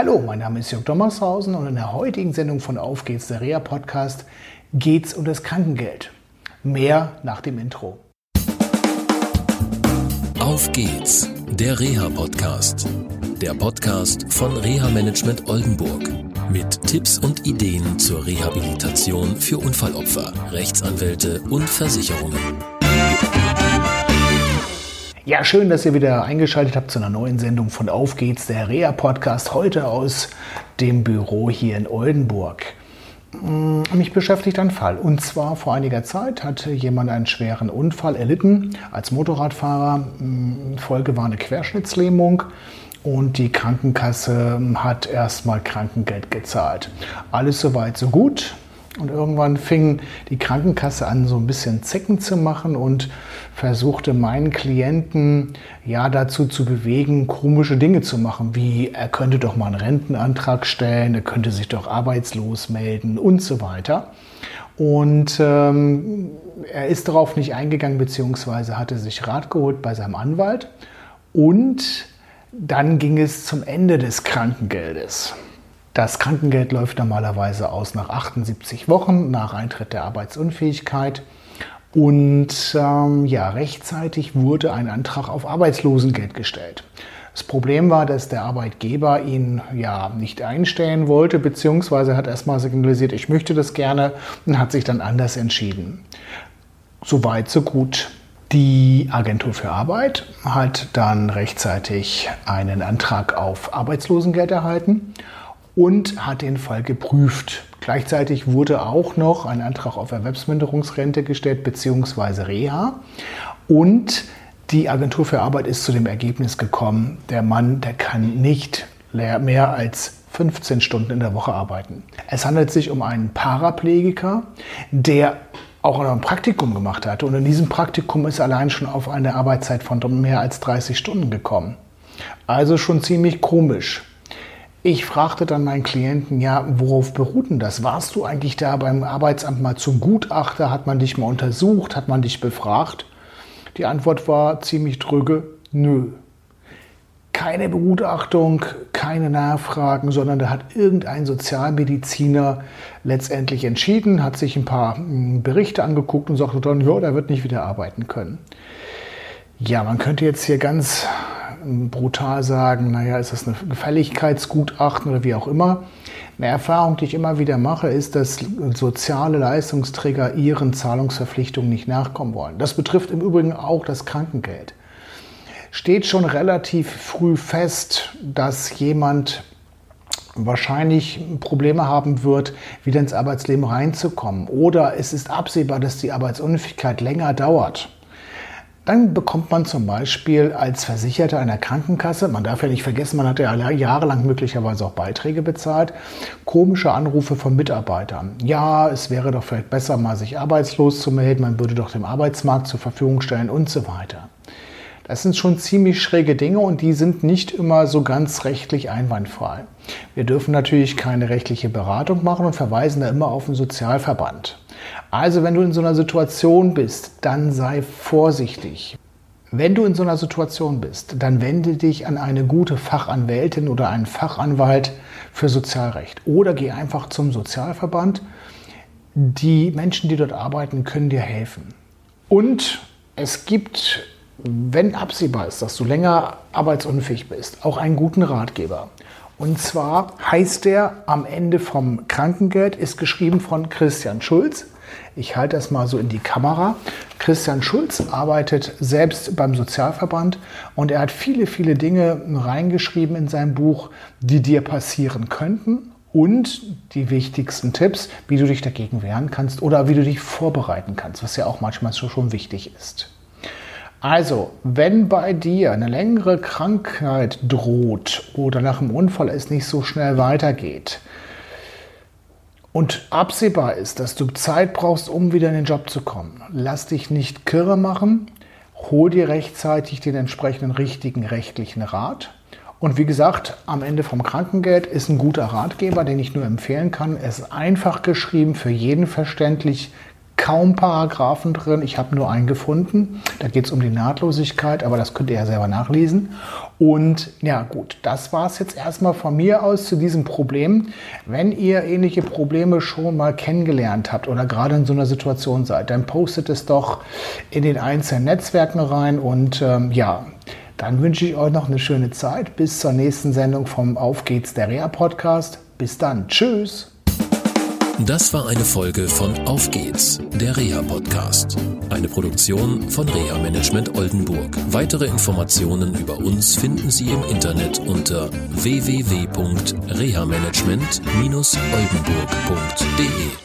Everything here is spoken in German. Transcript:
Hallo, mein Name ist Jörg Dommershausen und in der heutigen Sendung von Auf geht's, der Reha Podcast, geht's um das Krankengeld. Mehr nach dem Intro. Auf geht's, der Reha Podcast. Der Podcast von Reha Management Oldenburg. Mit Tipps und Ideen zur Rehabilitation für Unfallopfer, Rechtsanwälte und Versicherungen. Ja, schön, dass ihr wieder eingeschaltet habt zu einer neuen Sendung von Auf geht's, der Rea-Podcast, heute aus dem Büro hier in Oldenburg. Mm, mich beschäftigt ein Fall. Und zwar vor einiger Zeit hatte jemand einen schweren Unfall erlitten als Motorradfahrer. Mm, Folge war eine Querschnittslähmung und die Krankenkasse hat erstmal Krankengeld gezahlt. Alles soweit so gut. Und irgendwann fing die Krankenkasse an, so ein bisschen Zecken zu machen und versuchte meinen Klienten ja dazu zu bewegen, komische Dinge zu machen, wie er könnte doch mal einen Rentenantrag stellen, er könnte sich doch arbeitslos melden und so weiter. Und ähm, er ist darauf nicht eingegangen, beziehungsweise hatte sich Rat geholt bei seinem Anwalt. Und dann ging es zum Ende des Krankengeldes. Das Krankengeld läuft normalerweise aus nach 78 Wochen nach Eintritt der Arbeitsunfähigkeit. Und ähm, ja, rechtzeitig wurde ein Antrag auf Arbeitslosengeld gestellt. Das Problem war, dass der Arbeitgeber ihn ja nicht einstellen wollte, beziehungsweise hat erstmal signalisiert, ich möchte das gerne und hat sich dann anders entschieden. Soweit, so gut. Die Agentur für Arbeit hat dann rechtzeitig einen Antrag auf Arbeitslosengeld erhalten und hat den Fall geprüft. Gleichzeitig wurde auch noch ein Antrag auf Erwerbsminderungsrente gestellt bzw. Reha und die Agentur für Arbeit ist zu dem Ergebnis gekommen, der Mann, der kann nicht mehr als 15 Stunden in der Woche arbeiten. Es handelt sich um einen Paraplegiker, der auch noch ein Praktikum gemacht hatte. Und in diesem Praktikum ist er allein schon auf eine Arbeitszeit von mehr als 30 Stunden gekommen. Also schon ziemlich komisch. Ich fragte dann meinen Klienten, ja, worauf beruht denn das? Warst du eigentlich da beim Arbeitsamt mal zum Gutachter? Hat man dich mal untersucht? Hat man dich befragt? Die Antwort war ziemlich drüge, nö. Keine Begutachtung, keine Nachfragen, sondern da hat irgendein Sozialmediziner letztendlich entschieden, hat sich ein paar hm, Berichte angeguckt und sagte dann, ja, der wird nicht wieder arbeiten können. Ja, man könnte jetzt hier ganz brutal sagen, naja, ist das ein Gefälligkeitsgutachten oder wie auch immer. Eine Erfahrung, die ich immer wieder mache, ist, dass soziale Leistungsträger ihren Zahlungsverpflichtungen nicht nachkommen wollen. Das betrifft im Übrigen auch das Krankengeld. Steht schon relativ früh fest, dass jemand wahrscheinlich Probleme haben wird, wieder ins Arbeitsleben reinzukommen. Oder es ist absehbar, dass die Arbeitsunfähigkeit länger dauert dann bekommt man zum Beispiel als Versicherter einer Krankenkasse, man darf ja nicht vergessen, man hat ja jahrelang möglicherweise auch Beiträge bezahlt, komische Anrufe von Mitarbeitern. Ja, es wäre doch vielleicht besser, mal sich arbeitslos zu melden, man würde doch dem Arbeitsmarkt zur Verfügung stellen und so weiter. Das sind schon ziemlich schräge Dinge und die sind nicht immer so ganz rechtlich einwandfrei. Wir dürfen natürlich keine rechtliche Beratung machen und verweisen da immer auf den Sozialverband. Also wenn du in so einer Situation bist, dann sei vorsichtig. Wenn du in so einer Situation bist, dann wende dich an eine gute Fachanwältin oder einen Fachanwalt für Sozialrecht oder geh einfach zum Sozialverband. Die Menschen, die dort arbeiten, können dir helfen. Und es gibt, wenn absehbar ist, dass du länger arbeitsunfähig bist, auch einen guten Ratgeber. Und zwar heißt der am Ende vom Krankengeld, ist geschrieben von Christian Schulz. Ich halte das mal so in die Kamera. Christian Schulz arbeitet selbst beim Sozialverband und er hat viele, viele Dinge reingeschrieben in sein Buch, die dir passieren könnten und die wichtigsten Tipps, wie du dich dagegen wehren kannst oder wie du dich vorbereiten kannst, was ja auch manchmal schon wichtig ist. Also, wenn bei dir eine längere Krankheit droht oder nach dem Unfall es nicht so schnell weitergeht, und absehbar ist, dass du Zeit brauchst, um wieder in den Job zu kommen, lass dich nicht kirre machen, hol dir rechtzeitig den entsprechenden richtigen rechtlichen Rat. Und wie gesagt, am Ende vom Krankengeld ist ein guter Ratgeber, den ich nur empfehlen kann. Er ist einfach geschrieben, für jeden verständlich, kaum Paragraphen drin. Ich habe nur einen gefunden. Da geht es um die Nahtlosigkeit, aber das könnt ihr ja selber nachlesen. Und ja gut, das war es jetzt erstmal von mir aus zu diesem Problem. Wenn ihr ähnliche Probleme schon mal kennengelernt habt oder gerade in so einer Situation seid, dann postet es doch in den einzelnen Netzwerken rein und ähm, ja, dann wünsche ich euch noch eine schöne Zeit. Bis zur nächsten Sendung vom Auf geht's der Rea Podcast. Bis dann. Tschüss. Das war eine Folge von Auf geht's, der Reha Podcast. Eine Produktion von Reha Management Oldenburg. Weitere Informationen über uns finden Sie im Internet unter www.rehamanagement-oldenburg.de.